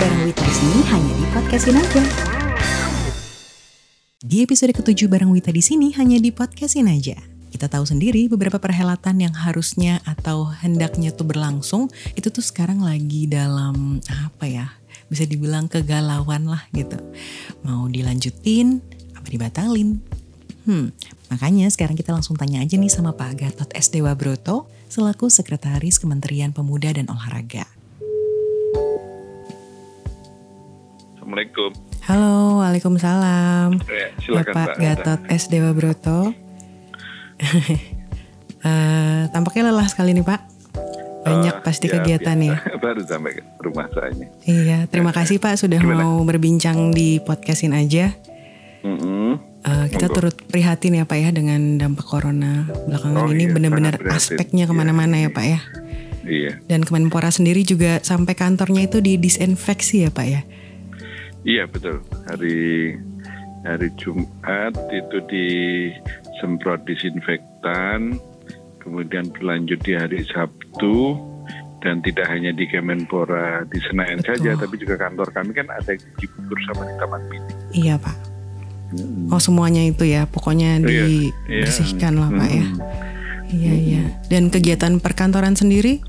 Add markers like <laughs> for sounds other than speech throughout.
bareng Wita di sini hanya di podcastin aja. Di episode ketujuh bareng Wita di sini hanya di podcastin aja. Kita tahu sendiri beberapa perhelatan yang harusnya atau hendaknya tuh berlangsung itu tuh sekarang lagi dalam apa ya bisa dibilang kegalauan lah gitu. Mau dilanjutin apa dibatalin? Hmm, makanya sekarang kita langsung tanya aja nih sama Pak Gatot S. Dewa Broto selaku Sekretaris Kementerian Pemuda dan Olahraga. Assalamualaikum. Halo, Waalaikumsalam. Ya, silakan Bapak Pak. Gatot S. Dewa Broto. <laughs> Eh, tampaknya lelah sekali nih Pak. Banyak Ah, pasti ya, kegiatan ya. <laughs> Baru sampai ke rumah saya. Iya, terima kasih Pak sudah Gimana? mau berbincang di podcastin aja. Mm-mm. Eh, kita Monggo. turut prihatin ya Pak ya dengan dampak corona belakangan Oh ini iya, benar-benar aspeknya Iya. ke mana-mana ya Pak ya. Iya, Dan Kemenpora sendiri juga sampai kantornya itu didisinfeksi ya Pak ya. Iya betul. Hari hari Jumat itu disemprot disinfektan, kemudian berlanjut di hari Sabtu dan tidak hanya di Kemenpora di Senayan Betul. saja, tapi juga kantor kami kan ada di Bubur sama di Taman Mini. Iya Pak. Oh semuanya itu ya, pokoknya Iya, dibersihkan lah Pak ya. Mm-mm. Iya iya. Dan kegiatan perkantoran sendiri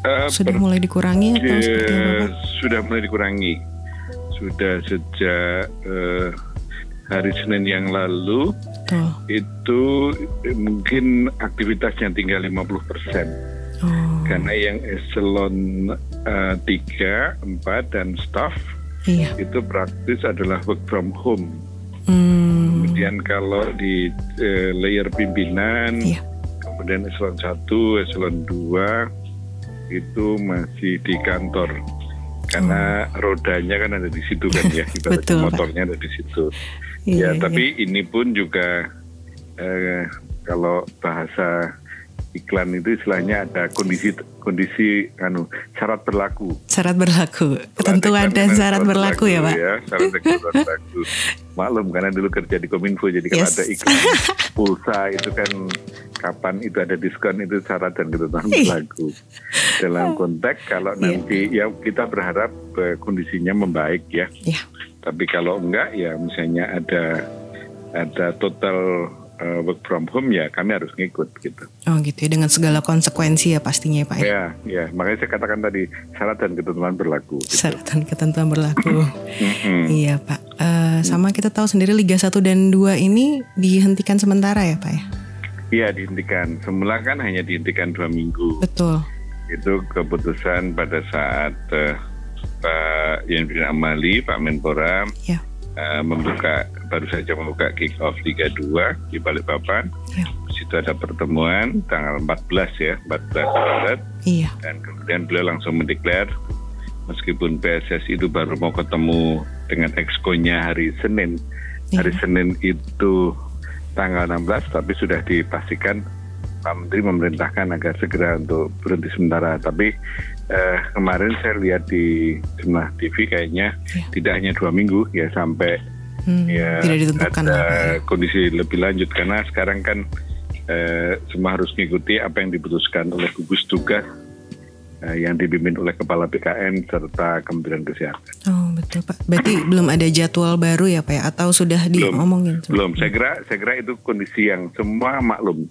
Eh, sudah per- mulai dikurangi atau Eh, seperti apa sudah mulai dikurangi. Sudah sejak eh, hari Senin yang lalu itu mungkin aktivitasnya tinggal 50% Oh, karena yang eselon eh, 3, 4 dan staff iya. itu praktis adalah work from home. Hmm, Kemudian kalau di eh, layer pimpinan, Iya. kemudian eselon 1, eselon 2 itu masih di kantor. Karena rodanya kan ada di situ kan ya, <laughs> Oh. Betul, Pak. motornya ada di situ. iya, ya, tapi ini pun juga eh, kalau bahasa iklan itu istilahnya ada kondisi kondisi anu syarat berlaku. Syarat berlaku, Kalau ketentuan ada dan syarat berlaku ya Pak. syarat dan ketentuan berlaku. Maklum karena dulu kerja di Kominfo jadi kalau Yes. ada iklan <laughs> pulsa itu kan kapan itu ada diskon itu syarat dan ketentuan Ih. berlaku. Dalam konteks kalau Iya. nanti ya kita berharap eh, kondisinya membaik ya. Iya. Tapi kalau enggak ya misalnya ada ada total eh, work from home ya kami harus ngikut gitu. Oh gitu ya, dengan segala konsekuensi ya pastinya ya Pak ya. Ya, ya makanya saya katakan tadi syarat dan ketentuan berlaku. Gitu. Syarat dan ketentuan berlaku. <laughs> Iya Pak. Eh, sama kita tahu sendiri Liga 1 dan 2 ini dihentikan sementara ya Pak ya. Iya dihentikan. Semula kan hanya dihentikan dua minggu. Betul. Itu keputusan pada saat eh, Pak Yanfrin Amali, Pak Menpora Ya. Eh, membuka baru saja membuka kick off Liga 2 di Balikpapan. Ya. Di situ ada pertemuan tanggal 14 ya, 14 Maret Iya. dan kemudian beliau langsung mendeklar meskipun PSSI itu baru mau ketemu dengan exco-nya hari Senin. Iya. Hari Senin itu tanggal 16 tapi sudah dipastikan Pak Menteri memerintahkan agar segera untuk berhenti sementara. Tapi eh, kemarin saya lihat di jumlah TV kayaknya Iya. tidak hanya dua minggu ya sampai Hmm, ya tidak ditentukan ada ya. kondisi lebih lanjut karena sekarang kan eh, semua harus mengikuti apa yang diputuskan oleh gugus tugas eh, yang dipimpin oleh kepala BKN serta Kementerian Kesehatan. Oh betul Pak. Berarti belum ada jadwal baru ya Pak ya? Atau sudah Belum. diomongin? Belum, saya kira saya kira itu kondisi yang semua maklum.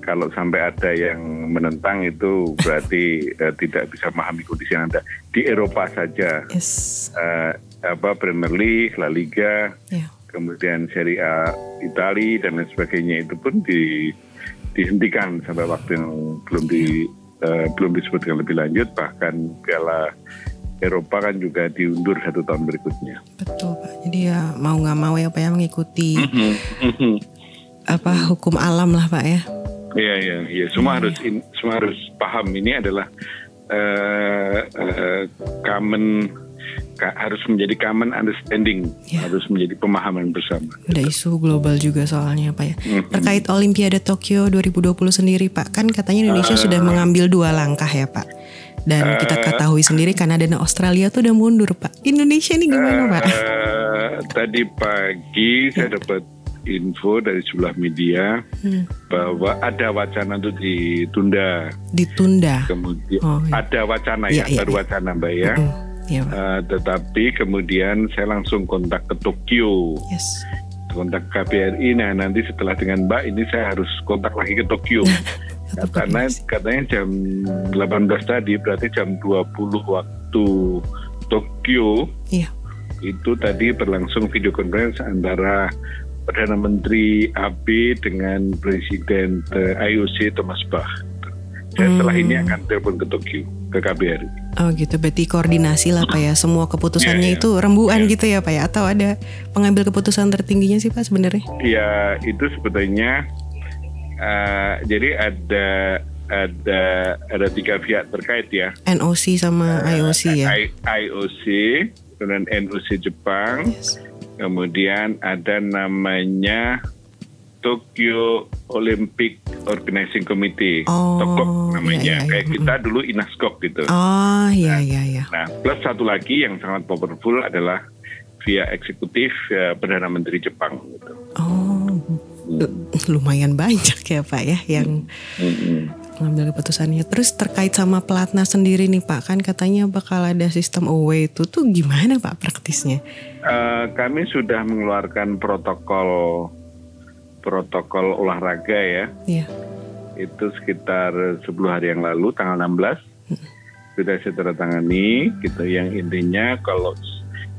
Kalau sampai ada yang menentang itu berarti <laughs> eh, tidak bisa memahami kondisi yang ada di Eropa saja. Yes. Eh, apa Premier League, La Liga, Ya. kemudian Serie A Itali dan lain sebagainya itu pun di, dihentikan sampai waktu yang belum di eh, belum disebutkan lebih lanjut bahkan Piala Eropa kan juga diundur satu tahun berikutnya. Betul Pak. Jadi ya mau nggak mau ya Pak ya mengikuti Mhm. apa hukum alam lah Pak ya. Iya iya iya semua harus in- semua harus paham ini adalah eh, eh, common ka- harus menjadi common understanding Ya. harus menjadi pemahaman bersama. Ada isu global juga soalnya Pak ya. Mhm. Terkait Olimpiade Tokyo 2020 sendiri Pak, kan katanya Indonesia Ah. sudah mengambil dua langkah ya Pak. Dan kita ketahui sendiri Kanada dan Australia tuh udah mundur Pak. Indonesia ini gimana Pak? Eh, tadi pagi saya dapat info dari sebelah media Hmm, bahwa ada wacana untuk ditunda. ditunda. Kemudian Oh, iya. ada wacana ya, iya, baru iya. wacana mbak ya. Mm, Pak. Uh, tetapi kemudian saya langsung kontak ke Tokyo, Yes. kontak KBRI. Nah nanti setelah dengan Mbak ini saya harus kontak lagi ke Tokyo. <laughs> Tetap karena katanya jam 18 tadi berarti jam 20 waktu Tokyo Iya. itu tadi berlangsung video conference antara Perdana Menteri AB dengan Presiden eh, IOC Thomas Bach. Dan setelah Hmm. ini akan telepon ke Tokyo ke KBRI. Oh gitu, berarti koordinasi lah Pak ya. Semua keputusannya Iya, iya. itu rembuan Iya. gitu ya Pak ya? Atau ada pengambil keputusan tertingginya sih Pak sebenarnya? Ya itu sebetulnya eh, jadi ada ada ada tiga pihak terkait ya. NOC sama IOC ya? I- IOC dan NOC Jepang. Yes. Kemudian ada namanya Tokyo Olympic Organizing Committee, Oh, TOKOK iya, iya, namanya. iya. Kayak kita dulu INASKOK gitu. Oh iya iya iya. Nah, plus satu lagi yang sangat powerful adalah via eksekutif ya, Perdana Menteri Jepang gitu. Oh l- lumayan banyak ya Pak ya yang Mm-mm. Mengambil keputusannya. Terus terkait sama pelatnas sendiri nih Pak, kan katanya bakal ada sistem away itu tuh gimana Pak praktisnya? Eh, kami sudah mengeluarkan protokol protokol olahraga ya. Iya. itu sekitar 10 hari yang lalu tanggal 16 sudah saya tanda tangani gitu yang intinya kalau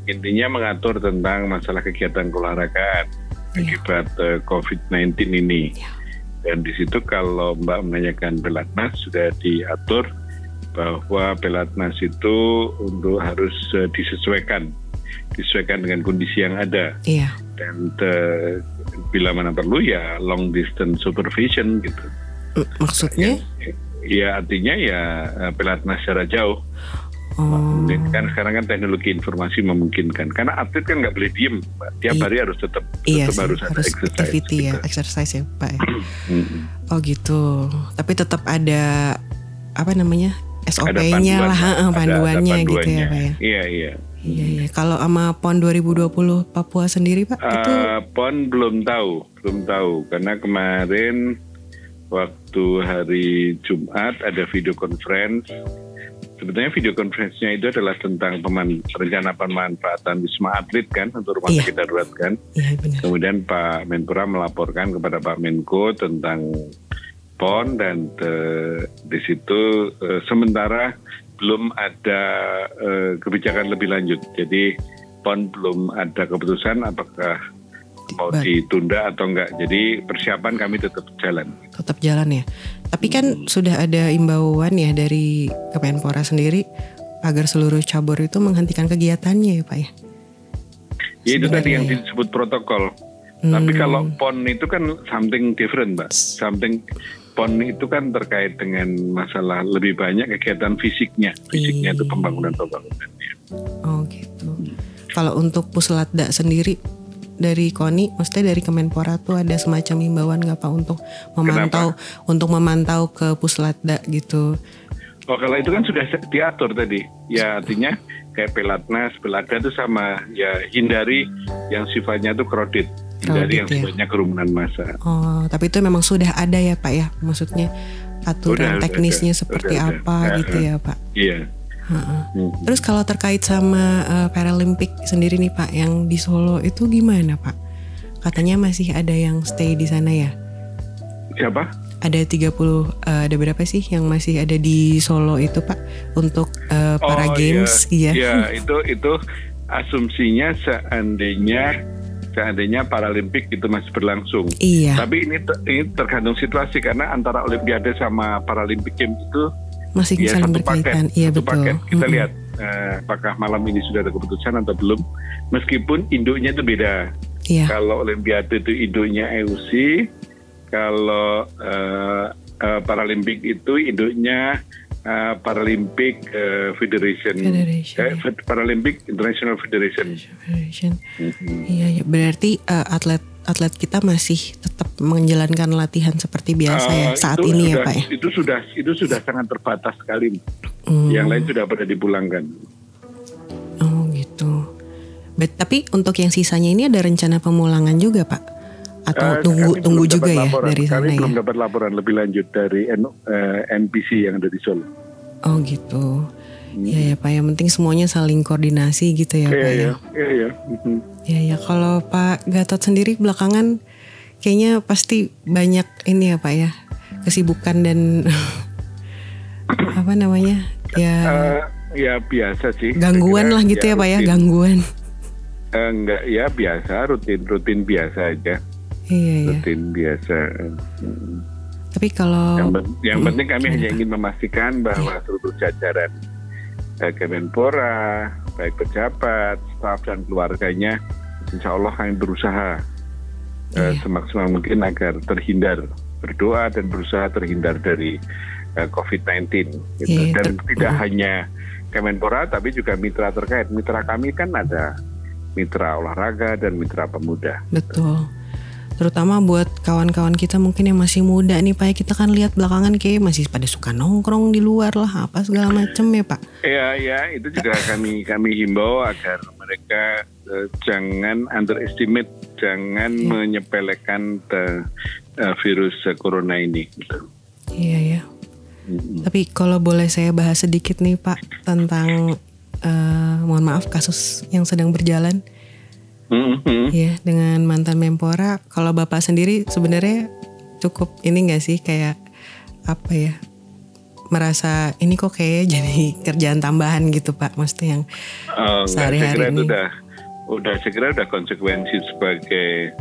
intinya mengatur tentang masalah kegiatan keolahragaan Iya. akibat eh, COVID-19 ini Iya. Dan di situ kalau Mbak menanyakan pelatnas sudah diatur bahwa pelatnas itu untuk harus eh, disesuaikan disesuaikan dengan kondisi yang ada Iya. dan eh, bila mana perlu ya long distance supervision gitu Maksudnya? Ya artinya ya eh, pelatnas secara jauh. Oh. Kan sekarang kan teknologi informasi memungkinkan. Karena atlet kan nggak boleh diem, Mbak. tiap Iya. hari harus tetap Iya tetap sih, harus harus, ada exercise. activity ya, gitu. exercise ya Pak. ya. <clears throat> Oh gitu. Tapi tetap ada apa namanya SOP-nya lah, panduannya, heeh, ada- ada panduannya gitu ya. Pak ya. Iya iya. Iya iya. Kalau sama PON 2020 Papua sendiri Pak itu Eh, PON belum tahu, belum tahu karena kemarin waktu hari Jumat ada video conference. Sebetulnya video conference-nya itu adalah tentang peman, rencana pemanfaatan wisma atlet kan untuk rumah Iya. sakit darurat kan. Iya benar. Kemudian Pak Menpora melaporkan kepada Pak Menko tentang PON dan eh, di situ eh, sementara belum ada eh, kebijakan lebih lanjut. Jadi PON belum ada keputusan apakah mau Baik. ditunda atau enggak. Jadi persiapan kami tetap jalan. Tetap jalan ya. Tapi kan sudah ada imbauan ya dari Kemenpora sendiri agar seluruh cabur itu menghentikan kegiatannya ya Pak ya. Ya itu tadi yang Sebenarnya. disebut protokol. Hmm. Tapi kalau PON itu kan something different, Mbak. Something PON itu kan terkait dengan masalah lebih banyak kegiatan fisiknya. Fisiknya itu Iya. pembangunan-pembangunan. Oh gitu. Kalau untuk Puslatda sendiri dari KONI, maksudnya dari Kemenpora tuh ada semacam himbauan nggak Pak untuk memantau untuk memantau ke Puslatda gitu. Oh kalau itu kan sudah diatur tadi. Ya artinya kayak pelatnas, pelada itu sama. Ya hindari yang sifatnya itu crowded. Hindari Crowded, yang ya. sifatnya kerumunan massa. Oh, tapi itu memang sudah ada ya Pak ya, maksudnya aturan Udah, udah, teknisnya udah, seperti udah, apa udah. gitu ya Pak. Iya. Hmm. Terus kalau terkait sama eh, Paralimpik sendiri nih Pak, yang di Solo itu gimana Pak? Katanya masih ada yang stay di sana ya? Siapa? Ada 30 eh, ada berapa sih yang masih ada di Solo itu Pak untuk eh, para Oh, games iya. iya. Ya, itu itu asumsinya seandainya seandainya Paralimpik itu masih berlangsung. Iya. Tapi ini ini tergantung situasi karena antara Olimpiade sama Paralimpik Games itu Masih ya saling berkaitan. iya betul. paket. Kita Mm-mm. lihat eh, apakah malam ini sudah ada keputusan atau belum. Meskipun induknya itu beda. Iya. Kalau Olimpiade itu induknya EUC, kalau eh, eh, Paralimpik itu induknya eh, Paralympic eh, Federation, Federation, Eh, ya. Paralympic International Federation. Federation. Mhm. Iya, iya. berarti eh, atlet atlet kita masih tetap menjalankan latihan seperti biasa ya Eh, saat ini ya sudah- Pak ya. Itu sudah itu sudah sangat terbatas sekali. Hmm. Yang lain sudah pada dipulangkan. Oh gitu. Bet- tapi untuk yang sisanya ini ada rencana pemulangan juga Pak? Atau Eh, tunggu kami tunggu juga ya laporan. dari Kami sana ya? belum dapat laporan lebih lanjut dari N- eh, NPC yang ada di Solo. Oh gitu. Iya ya Pak, yang penting semuanya saling koordinasi gitu ya Iya, Pak ya. iya, iya, iya. Mhm. Iya ya, kalau Pak Gatot sendiri belakangan kayaknya pasti banyak ini ya Pak ya, kesibukan dan <laughs> apa namanya ya Eh, ya biasa sih. gangguan lah gitu ya Pak ya, gangguan. Eh, enggak, ya biasa, rutin, rutin biasa aja, Iya ya. rutin biasa. Tapi kalau Yang, yang penting kami hanya ingin memastikan bahwa seluruh jajaran eh, Kemenpora, baik pejabat, staf dan keluarganya, insya Allah kami berusaha Iya. semaksimal mungkin agar terhindar, berdoa dan berusaha terhindar dari eh, COVID-19. Gitu. Iya, dan tidak hanya Kemenpora, tapi juga mitra terkait. Mitra kami kan ada mitra olahraga dan mitra pemuda. betul. Terutama buat kawan-kawan kita mungkin yang masih muda nih Pak, ya. kita kan lihat belakangan kayak masih pada suka nongkrong di luar lah, apa segala macem ya Pak. Ya, ya, itu juga kami kami himbau agar mereka jangan underestimate, jangan Iya. menyepelekan eh, eh, virus eh, corona ini. Gitu. Iya ya. Mm-mm. Tapi kalau boleh saya bahas sedikit nih Pak tentang eh, mohon maaf kasus yang sedang berjalan Mhm. ya dengan mantan Menpora. Kalau Bapak sendiri sebenarnya cukup ini enggak sih kayak apa ya? merasa ini kok kayak jadi <laughs> kerjaan tambahan gitu Pak, maksudnya yang Oh, Sehari-hari ini. udah udah saya kira udah konsekuensi sebagai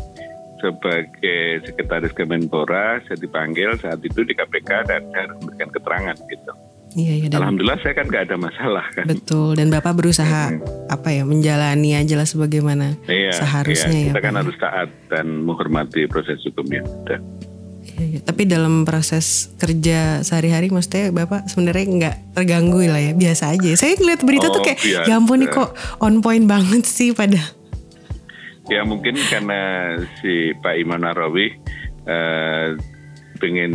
sebagai sekretaris Kemenpora saya dipanggil saat itu di KPK dan saya harus memberikan keterangan gitu. iya ya dan Alhamdulillah saya kan nggak ada masalah kan. betul dan Bapak berusaha apa ya menjalani aja lah sebagaimana Iya, seharusnya iya, ya kita kan Pak. harus taat dan menghormati proses hukumnya. Udah. Iya, iya. Tapi dalam proses kerja sehari-hari maksudnya Bapak sebenarnya nggak terganggu lah ya, biasa aja. Saya ngeliat berita tuh Oh, kayak biasa. ya ampun nih kok on point banget sih pada Ya mungkin karena si Pak Iman Narawi eh, pengen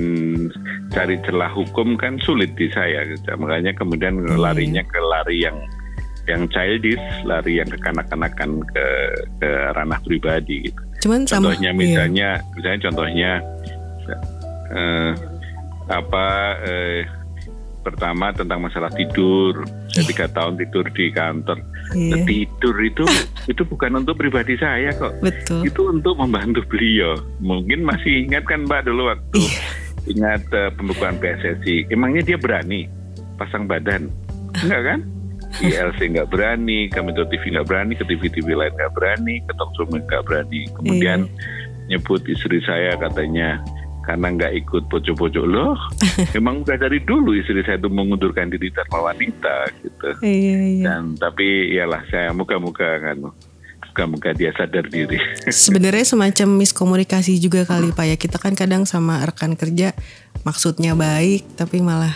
cari celah hukum kan sulit di saya, gitu. makanya kemudian Iya. larinya ke lari yang yang childish, lari yang kekanak-kanakan ke ke ranah pribadi gitu. cuman sama Contohnya iya. misalnya, misalnya contohnya eh, apa eh, pertama tentang masalah tidur, saya tiga tahun tidur di kantor. Iya, Nah, tidur itu <laughs> itu bukan untuk pribadi saya kok betul. itu untuk membantu beliau. Mungkin masih ingat kan Mbak dulu waktu Iya. ingat eh, pembukaan PSSI. Emangnya dia berani pasang badan? Enggak kan? ILC nggak berani, Kametro TV nggak berani, ke TV-TV lain nggak berani, ke show nggak berani. Kemudian Iya. nyebut istri saya katanya karena nggak ikut pojok-pojok loh. <laughs> Memang udah dari dulu istri saya itu mengundurkan diri tanpa wanita gitu Iya, iya. dan tapi iyalah saya muka-muka kan muka-muka dia sadar diri Sebenarnya <laughs> semacam miskomunikasi juga kali Pak ya. Kita kan kadang sama rekan kerja maksudnya baik tapi malah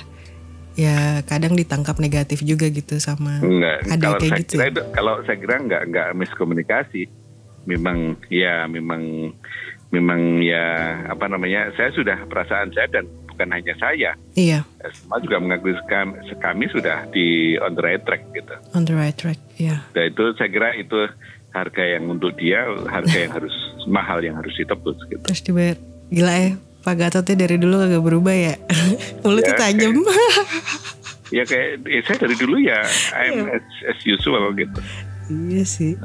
ya kadang ditangkap negatif juga gitu sama enggak ada kalau kayak saya gitu. kira itu kalau saya kira enggak enggak miskomunikasi memang ya memang memang ya apa namanya saya sudah perasaan saya dan bukan hanya saya Iya, semua juga mengakui kami, kami sudah di on the right track gitu on the right track. Iya. dan itu saya kira itu harga yang untuk dia harga yang harus mahal yang harus ditebus gitu Terus dibayar. Gila ya, Pak Gatotnya dari dulu kagak berubah ya. <laughs> Mulutnya Ya, tajam. <laughs> ya kayak ya saya dari dulu ya I'm as, as usual gitu iya sih.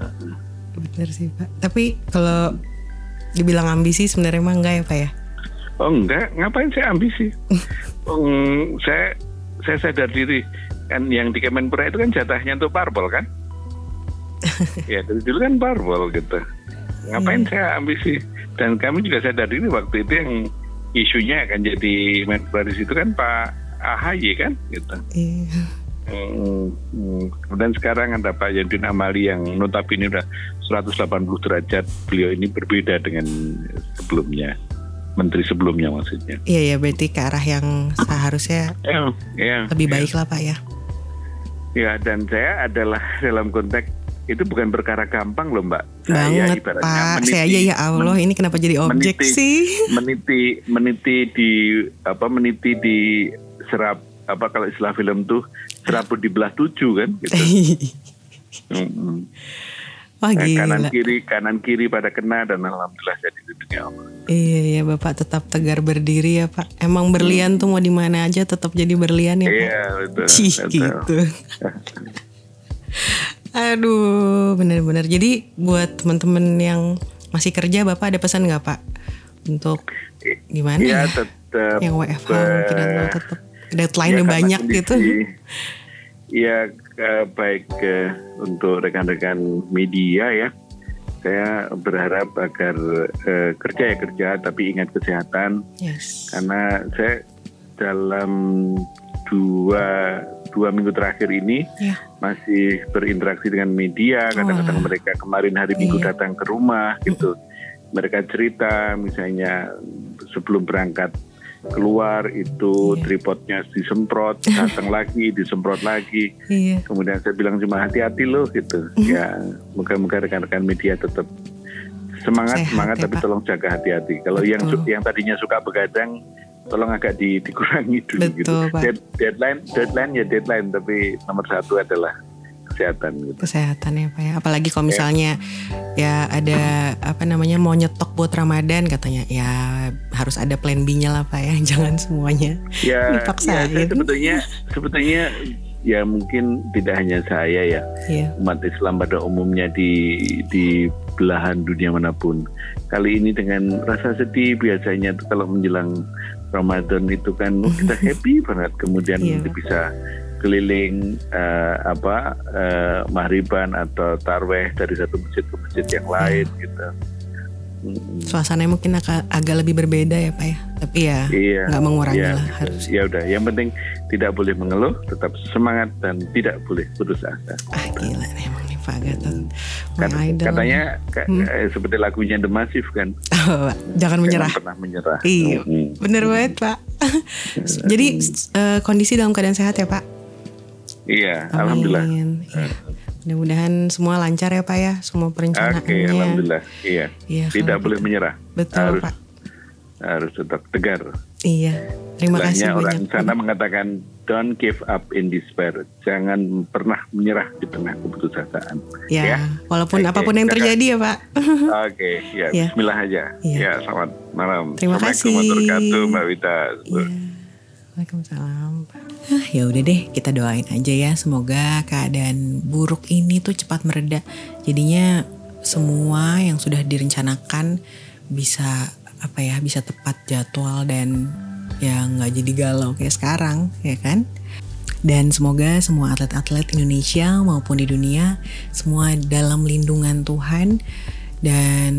Benar sih Pak. Tapi kalau dibilang ambisi sebenarnya emang enggak ya Pak ya? Oh enggak, ngapain saya ambisi? <laughs> Oh, saya saya sadar diri kan yang di Kemenpora itu kan jatahnya untuk parpol kan? <laughs> ya dari dulu kan parpol gitu. Ngapain saya ambisi? Dan kami juga sadar diri waktu itu yang isunya akan jadi Menpora di situ kan Pak AHY kan gitu. Iya. Hmm, hmm. Kemudian sekarang ada Pak Yadin Amali yang notabene udah 180 derajat beliau ini berbeda dengan sebelumnya menteri sebelumnya maksudnya. Iya ya berarti ke arah yang seharusnya Ya, ya, lebih ya. baik lah Pak ya. Ya, dan saya adalah <laughs> dalam konteks itu bukan perkara gampang loh Mbak. Banget ibaratnya Pak. meniti- Saya aja ya Allah ini kenapa jadi objek meniti- sih? meniti meniti di apa meniti di serap apa kalau istilah film tuh serabut di belah tujuh kan gitu. <laughs> Hmm, Wah Nah, gila. kanan kiri kanan kiri pada kena dan alhamdulillah saya dilindungi Allah. Iya iya Bapak tetap tegar berdiri ya Pak. Emang berlian tuh mau di mana aja tetap jadi berlian ya Pak. Iya betul. Cih betul. gitu. <laughs> Aduh, bener-bener. Jadi buat teman-teman yang masih kerja, Bapak ada pesan nggak Pak? Untuk gimana Iya ya? tetap. Yang WFH mungkin atau tetap deadline-nya ya, karena banyak kondisi- gitu. Iya eh, baik eh, untuk rekan-rekan media ya. Saya berharap agar eh, kerja ya kerja tapi ingat kesehatan Yes. karena saya dalam dua dua minggu terakhir ini Ya. masih berinteraksi dengan media. Kadang-kadang Wah. mereka kemarin hari Minggu Iya. datang ke rumah gitu. Mereka cerita misalnya sebelum berangkat keluar itu Iya. tripodnya disemprot, <laughs> datang lagi disemprot lagi. Iya. Kemudian saya bilang cuma hati-hati loh gitu. Mhm. Ya, moga-moga rekan-rekan media tetap semangat Sehat semangat ya, tapi Pak. tolong jaga hati-hati. Kalau yang Betul. yang tadinya suka begadang tolong agak di, dikurangi dulu gitu. Betul, Pak. Dead- deadline deadline ya deadline tapi nomor satu adalah kesehatan gitu. Kesehatan ya Pak ya. Apalagi kalau misalnya ya ada apa namanya mau nyetok buat Ramadan katanya ya harus ada plan B-nya lah Pak ya. <laughs> Jangan semuanya Ya, ya dipaksain. saya sebetulnya sebetulnya ya mungkin tidak hanya saya ya Iya. umat Islam pada umumnya di di belahan dunia mana pun. Kali ini dengan rasa sedih biasanya tuh kalau menjelang Ramadan itu kan <laughs> kita happy banget kemudian Iya. bisa keliling eh, apa eh, mahriban atau tarweh dari satu masjid ke masjid yang lain gitu. Mm, Suasananya mungkin agak, agak lebih berbeda ya Pak ya. Tapi ya Iya. nggak mengurangi ya, lah harus. Ya udah, yang penting tidak boleh mengeluh, tetap semangat dan tidak boleh putus asa. Ah gila nih emang nih Pak Gatot. Kat- idol. katanya ka- Hmm. eh, seperti lagunya The Massive kan, Oh, jangan menyerah. jangan pernah menyerah. Iya, Mm. bener banget Pak. <laughs> Jadi eh, kondisi dalam keadaan sehat ya Pak. Iya, Amin. alhamdulillah. Iya. Mudah-mudahan semua lancar ya Pak ya, semua Oke, perencanaannya. alhamdulillah. Iya. Iya, Tidak kalau boleh gitu. menyerah. Betul harus Pak. harus tetap tegar. Iya. Terima kasih orang banyak. sana mengatakan don't give up in despair. Jangan pernah menyerah di tengah keputusasaan. Ya, ya. walaupun Oke, apa pun yang terjadi ya Pak. <laughs> Oke, ya, Iya. Bismillah aja. Iya. Ya, selamat malam. Terima Assalamualaikum kasih. warahmatullahi wabarakatuh, Mbak Wita. Iya. Waalaikumsalam. Ah, ya udah deh, kita doain aja ya. Semoga keadaan buruk ini tuh cepat mereda. Jadinya semua yang sudah direncanakan bisa apa ya, bisa tepat jadwal dan ya nggak jadi galau kayak sekarang, ya kan? Dan semoga semua atlet-atlet Indonesia maupun di dunia semua dalam lindungan Tuhan dan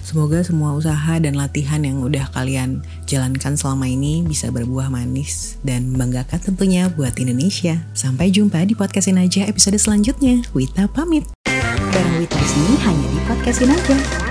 semoga semua usaha dan latihan yang udah kalian jalankan selama ini bisa berbuah manis dan membanggakan tentunya buat Indonesia. Sampai jumpa di podcastin aja episode selanjutnya. Wita pamit. Bareng Wita di sini hanya di podcastin aja.